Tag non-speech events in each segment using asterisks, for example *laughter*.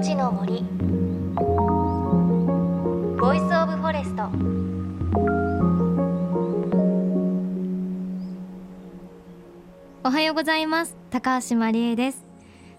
命の森。 Voice of Forest。おはようございます。高橋真理恵です。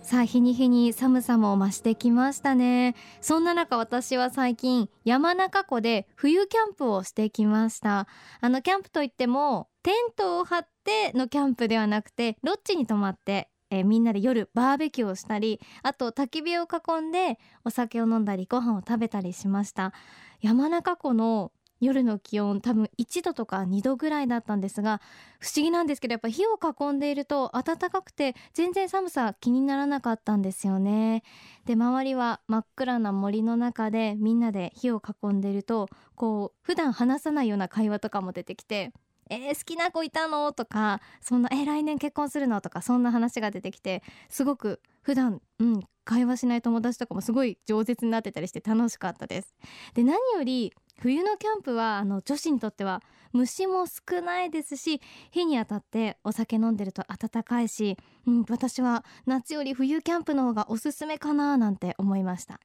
さあ日に日に寒さも増してきましたね。そんな中私は最近山中湖で冬キャンプをしてきました。あのキャンプといってもテントを張ってのキャンプではなくてロッジに泊まってえー、みんなで夜バーベキューをしたりあと焚き火を囲んでお酒を飲んだりご飯を食べたりしました。山中湖の夜の気温多分1度とか2度ぐらいだったんですが不思議なんですけどやっぱ火を囲んでいると暖かくて全然寒さ気にならなかったんですよね。で周りは真っ暗な森の中でみんなで火を囲んでいるとこう普段話さないような会話とかも出てきてえー、好きな子いたの？とかそんなえー、来年結婚するの？とかそんな話が出てきてすごく普段うん会話しない友達とかもすごい饒舌になってたりして楽しかったです。で何より冬のキャンプはあの女子にとっては虫も少ないですし火に当たってお酒飲んでると暖かいし、うん、私は夏より冬キャンプの方がおすすめかななんて思いました。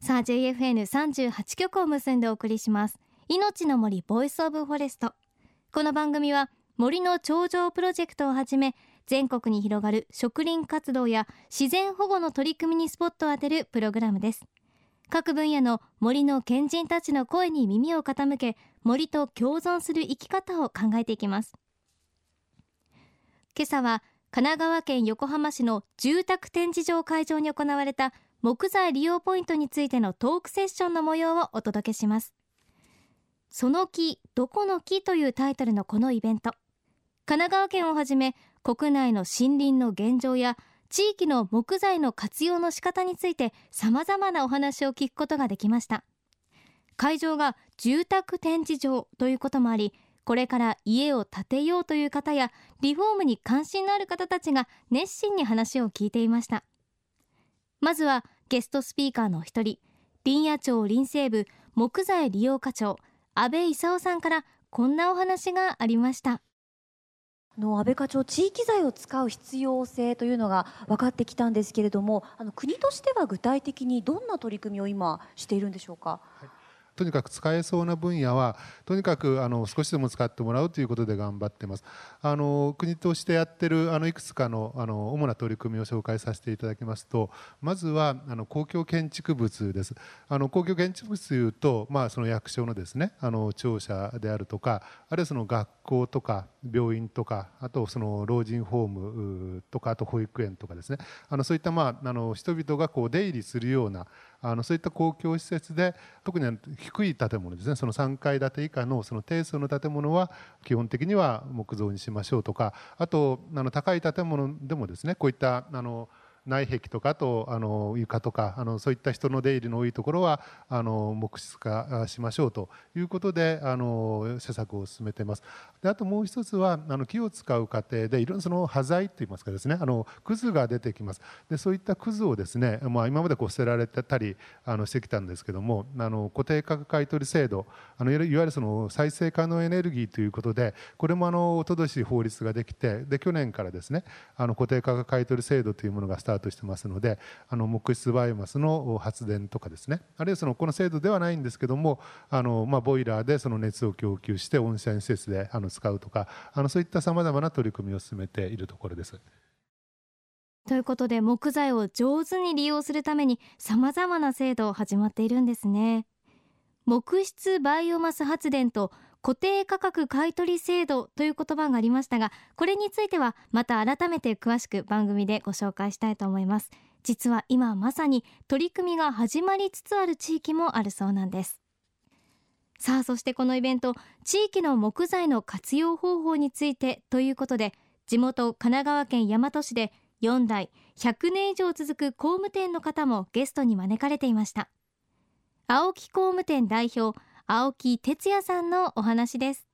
さあ JFN38 曲を結んでお送りします。命の森 Voice of Forest。この番組は森の頂上プロジェクトをはじめ全国に広がる植林活動や自然保護の取り組みにスポットを当てるプログラムです。各分野の森の賢人たちの声に耳を傾け森と共存する生き方を考えていきます。今朝は神奈川県横浜市の住宅展示場会場に行われた木材利用ポイントについてのトークセッションの模様をお届けします。その木どこの木というタイトルのこのイベント。神奈川県をはじめ国内の森林の現状や地域の木材の活用の仕方について様々なお話を聞くことができました。会場が住宅展示場ということもありこれから家を建てようという方やリフォームに関心のある方たちが熱心に話を聞いていました。まずはゲストスピーカーの一人林野庁林政部木材利用課長安倍勲さんからこんなお話がありましたの安倍課長地域財を使う必要性というのが分かってきたんですけれどもあの国としては具体的にどんな取り組みを今しているんでしょうか？はいとにかく使えそうな分野はとにかくあの少しでも使ってもらうということで頑張ってます。あの国としてやってるあのいくつかのあの主な取り組みを紹介させていただきますとまずはあの公共建築物です。あの公共建築物というと、まあ、その役所のですねあの庁舎であるとかあるいはその学校とか病院とかあとその老人ホームとかあと保育園とかですね。あのそういった、まあ、あの人々がこう出入りするようなあのそういった公共施設で特に低い建物ですね。その3階建て以下のその低層の建物は基本的には木造にしましょうとかあとあの高い建物でもですねこういったあの内壁とかとあの床とかあのそういった人の出入りの多いところはあの木質化しましょうということであの施策を進めています。であともう一つはあの木を使う過程でいろんなその端材といいますかですねあのクズが出てきます。でそういったクズをですね、まあ、今までこう捨てられてたりあのしてきたんですけどもあの固定価格買取制度あのいわゆるその再生可能エネルギーということでこれもあのおととし法律ができてで去年からですねあの固定価格買取制度というものがスタートートしてますのであの木質バイオマスの発電とかですねあるいはそのこの制度ではないんですけどもあの、まあ、ボイラーでその熱を供給して温泉施設であの使うとかあのそういったさまざまな取り組みを進めているところです。ということで木材を上手に利用するためにさまざまな制度始まっているんですね。木質バイオマス発電と固定価格買取制度という言葉がありましたがこれについてはまた改めて詳しく番組でご紹介したいと思います。実は今まさに取り組みが始まりつつある地域もあるそうなんです。さあそしてこのイベント地域の木材の活用方法についてということで地元神奈川県大和市で4代100年以上続く工務店の方もゲストに招かれていました。青木工務店代表青木哲也さんのお話です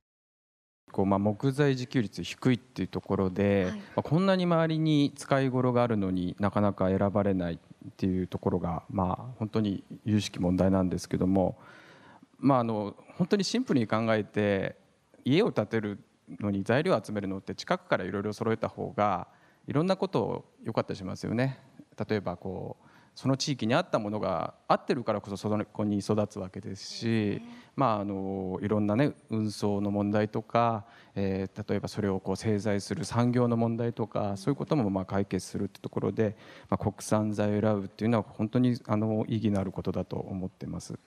こうまあ木材自給率低いっていうところで、はい、まあ、こんなに周りに使い頃があるのになかなか選ばれないっていうところが、まあ、本当に有識問題なんですけども、まあ、あの本当にシンプルに考えて家を建てるのに材料を集めるのって近くからいろいろ揃えた方がいろんなことを良かったりしますよね。例えばこうその地域に合ったものが合ってるからこそそこに育つわけですし、まあ、あのいろんな、ね、運送の問題とか、えー、例えばそれをこう製材する産業の問題とかそういうこともまあ解決するってところで、まあ、国産材を選ぶっていうのは本当にあの意義のあることだと思ってます。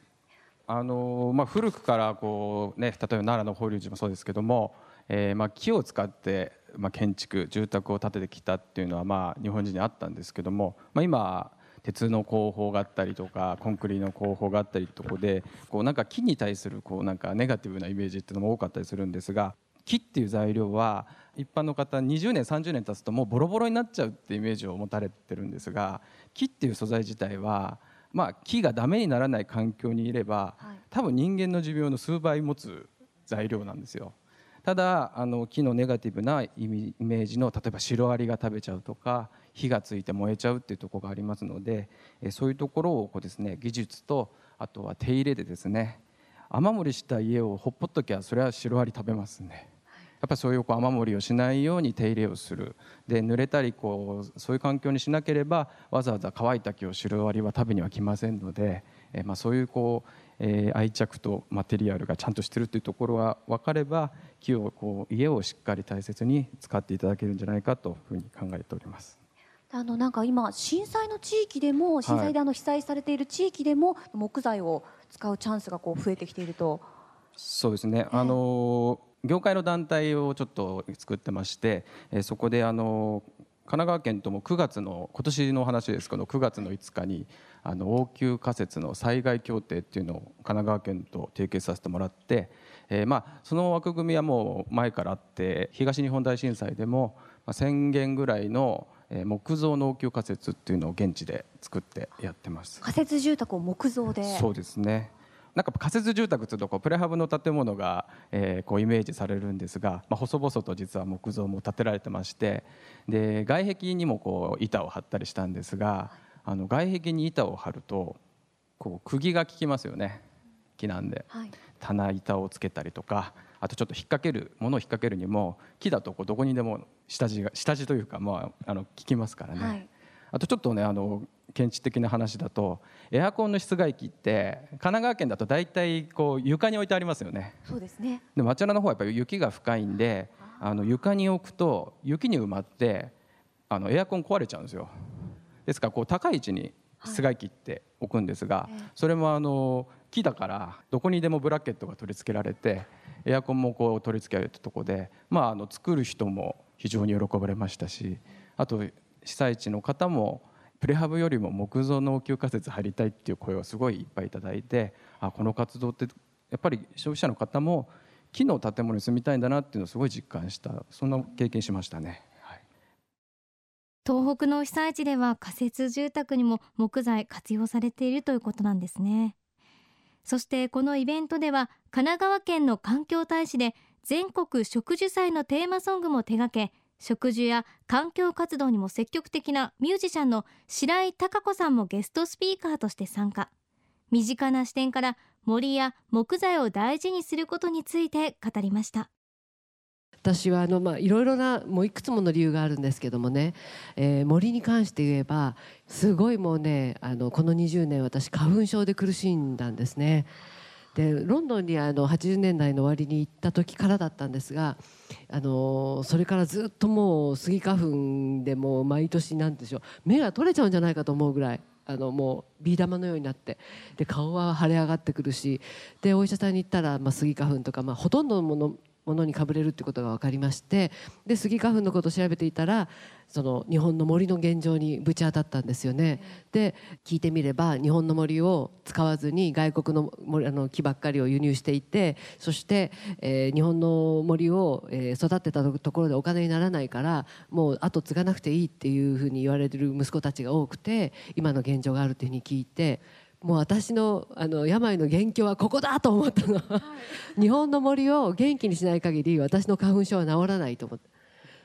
あのまあ、古くからこう、ね、例えば奈良の法隆寺もそうですけども、えー、まあ木を使ってまあ建築住宅を建ててきたっていうのはまあ日本人にあったんですけども、まあ、今鉄の工法があったりとかコンクリの工法があったりとかでこうなんか木に対するこうなんかネガティブなイメージっていうのも多かったりするんですが木っていう材料は一般の方20年30年経つともうボロボロになっちゃうってイメージを持たれてるんですが木っていう素材自体はまあ木がダメにならない環境にいれば多分人間の寿命の数倍持つ材料なんですよ。ただあの木のネガティブなイメージの例えばシロアリが食べちゃうとか火がついて燃えちゃうっていうところがありますのでそういうところをこうですね技術とあとは手入れでですね雨漏りした家をほっぽっときゃそれはシロアリ食べますね。やっぱりそういうこう雨漏りをしないように手入れをするで濡れたりこうそういう環境にしなければわざわざ乾いた木をシロアリは食べには来ませんので、えまあ、そういうこう、えー、愛着とマテリアルがちゃんとしてるというところが分かれば木をこう家をしっかり大切に使っていただけるんじゃないかというふうに考えております。あのなんか今震災の地域でも震災であの被災されている地域でも木材を使うチャンスがこう増えてきていると。そうですね。あの業界の団体をちょっと作ってまして、えそこであの神奈川県とも9月の今年の話ですけど9月の5日にあの応急仮設の災害協定っていうのを神奈川県と提携させてもらって、えー、まあその枠組みはもう前からあって東日本大震災でも1000軒ぐらいの木造の応急仮設っていうのを現地で作ってやってます。仮設住宅を木造で。そうですね。なんか仮設住宅というとこうプレハブの建物が、えー、こうイメージされるんですが、まあ、細々と実は木造も建てられてましてで外壁にもこう板を張ったりしたんですがあの外壁に板を張るとこう釘が効きますよね。木なんで、はい、棚板をつけたりとかあとちょっと引っ掛けるものを引っ掛けるにも木だとこうどこにでも下地が下地というか、まあ、あの効きますからね、はい、あとちょっとねあの建築的な話だとエアコンの室外機って神奈川県だと大体こう床に置いてありますよね。そうですね。でもあちらの方はやっぱり雪が深いんであの床に置くと雪に埋まってあのエアコン壊れちゃうんですよですからこう高い位置に室外機って置くんですが、それもあの木だからどこにでもブラケットが取り付けられてエアコンもこう取り付けられたとこで、まあ、あの作る人も非常に喜ばれましたしあと被災地の方もプレハブよりも木造の応急仮設入りたいっていう声をすごいいっぱいいただいてあこの活動ってやっぱり消費者の方も木の建物に住みたいんだなっていうのをすごい実感した。そんな経験しましたね。東北の被災地では仮設住宅にも木材活用されているということなんですね。そしてこのイベントでは神奈川県の環境大使で全国植樹祭のテーマソングも手掛け植樹や環境活動にも積極的なミュージシャンの白井貴子さんもゲストスピーカーとして参加。身近な視点から森や木材を大事にすることについて語りました。私はあのまあいろいろなもういくつもの理由があるんですけどもね、えー、森に関して言えばすごいもうねあのこの20年私花粉症で苦しんだんですね。でロンドンにあの80年代の終わりに行った時からだったんですがあのそれからずっともうスギ花粉でもう毎年なんでしょう目が取れちゃうんじゃないかと思うぐらいあのもうビー玉のようになってで顔は腫れ上がってくるしでお医者さんに行ったら、まあ、スギ花粉とか、まあ、ほとんどのものものにかぶれるってことが分かりましてでスギ花粉のことを調べていたらその日本の森の現状にぶち当たったんですよね。で聞いてみれば日本の森を使わずに外国の森あの木ばっかりを輸入していてそして、えー、日本の森を、えー、育てたところでお金にならないからもう後継がなくていいっていうふうに言われてる息子たちが多くて今の現状があるというふうに聞いて。もう私のあの病の元凶はここだと思ったの、はい、日本の森を元気にしない限り私の花粉症は治らないと思って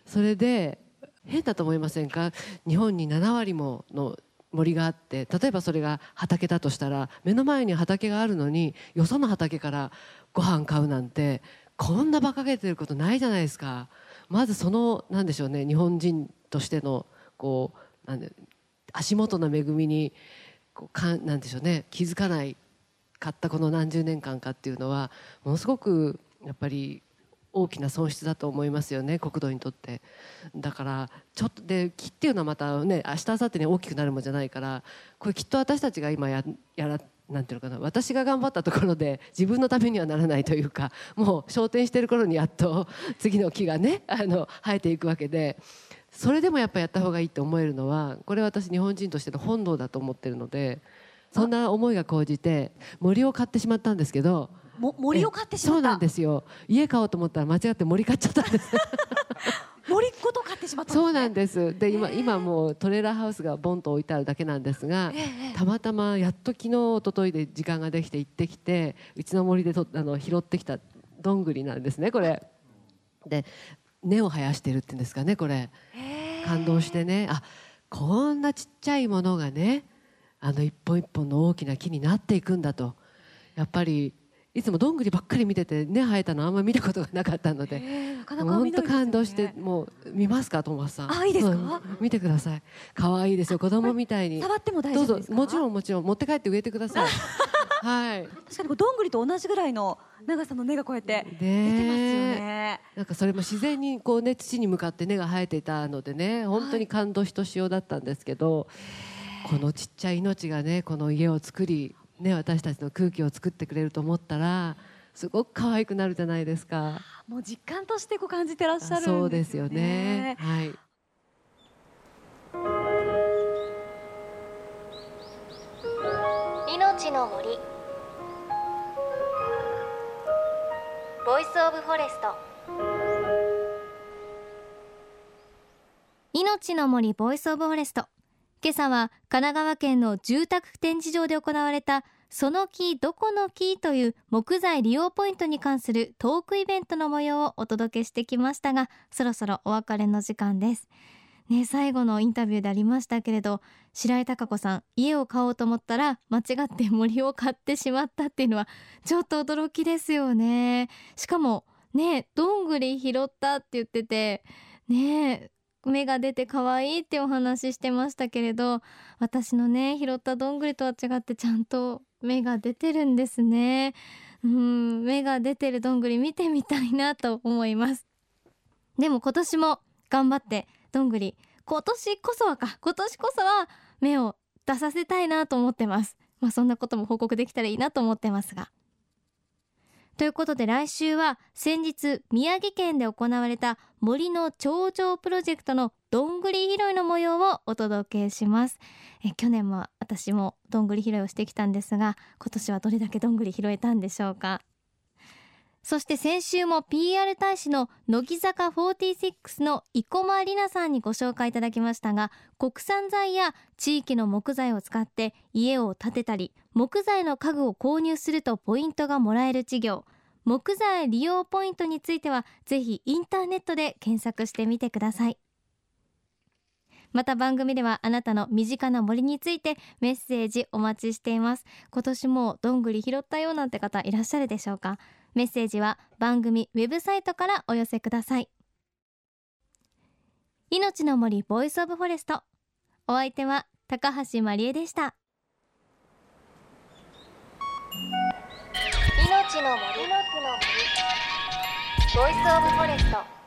それで変だと思いませんか？日本に7割もの森があって例えばそれが畑だとしたら目の前に畑があるのによその畑からご飯買うなんてこんな馬鹿げてることないじゃないですか。まずそのなんでしょうね日本人としてのこうなんで足元の恵みにこうかんなんでしょうね気づかないかったこの何十年間かっていうのはものすごくやっぱり大きな損失だと思いますよね国土にとって。だからちょっとで木っていうのはまたね明日明後日に大きくなるもんじゃないからこれきっと私たちが今ややらなんていうのかな私が頑張ったところで *laughs* 自分のためにはならないというかもう昇天してる頃にやっと次の木がねあの生えていくわけでそれでもやっぱやった方がいいと思えるのはこれは私日本人としての本能だと思ってるのでそんな思いが高じて森を買ってしまったんですけども森を買ってしまった？そうなんですよ。家買おうと思ったら間違って森買っちゃったんです。*laughs* 森ごと買ってしまったそうなんです。で今今もうトレーラーハウスがボンと置いてあるだけなんですが、たまたまやっと昨日一昨日で時間ができて行ってきてうちの森でとあの拾ってきたどんぐりなんですねこれ。で根を生やしてるっていうんですかねこれ。感動してね。あこんなちっちゃいものがねあの一本一本の大きな木になっていくんだと。やっぱりいつもどんぐりばっかり見てて根生えたのあんまり見たことがなかったので。本当感動してもう見ますかトーマスさん。あいいですか、うん、見てください。可愛いですよ。子供みたいに。*laughs* 触っても大丈夫ですか？もちろんもちろん。持って帰って植えてくださいはい確かにどんぐりと同じぐらいの長さの根がこうやって出てますよねなんかそれも自然にこうね土に向かって根が生えていたのでね本当に感動ひとしおだったんですけど、このちっちゃい命がねこの家を作りね、私たちの空気を作ってくれると思ったらすごく可愛くなるじゃないですか。もう実感としてこう感じてらっしゃる、ね、そうですよね。はい。命の森 Voice of Forest。今朝は神奈川県の住宅展示場で行われたその木どこの木という木材利用ポイントに関するトークイベントの模様をお届けしてきましたがそろそろお別れの時間です。ね最後のインタビューでありましたけれど白井貴子さん家を買おうと思ったら間違って森を買ってしまったっていうのはちょっと驚きですよね。しかもねどんぐり拾ったって言っててね芽が出て可愛いってお話ししてましたけれど私のね拾ったどんぐりとは違ってちゃんと芽が出てるんですね。うん芽が出てるどんぐり見てみたいなと思います。でも今年も頑張ってどんぐり今年こそはか今年こそは芽を出させたいなと思ってます。まあそんなことも報告できたらいいなと思ってますが。ということで来週は先日宮城県で行われた森の頂上プロジェクトのどんぐり拾いの模様をお届けします。え去年も私もどんぐり拾いをしてきたんですが今年はどれだけどんぐり拾えたんでしょうか？そして先週も PR 大使の乃木坂46の生駒里奈さんにご紹介いただきましたが国産材や地域の木材を使って家を建てたり木材の家具を購入するとポイントがもらえる事業。木材利用ポイントについてはぜひインターネットで検索してみてください。また番組ではあなたの身近な森についてメッセージお待ちしています。今年もどんぐり拾ったよなんて方いらっしゃるでしょうか？メッセージは番組ウェブサイトからお寄せください。命の森 Voice of Forest。お相手は高橋真理恵でした。命の森。の森。ボイスオブフォレスト。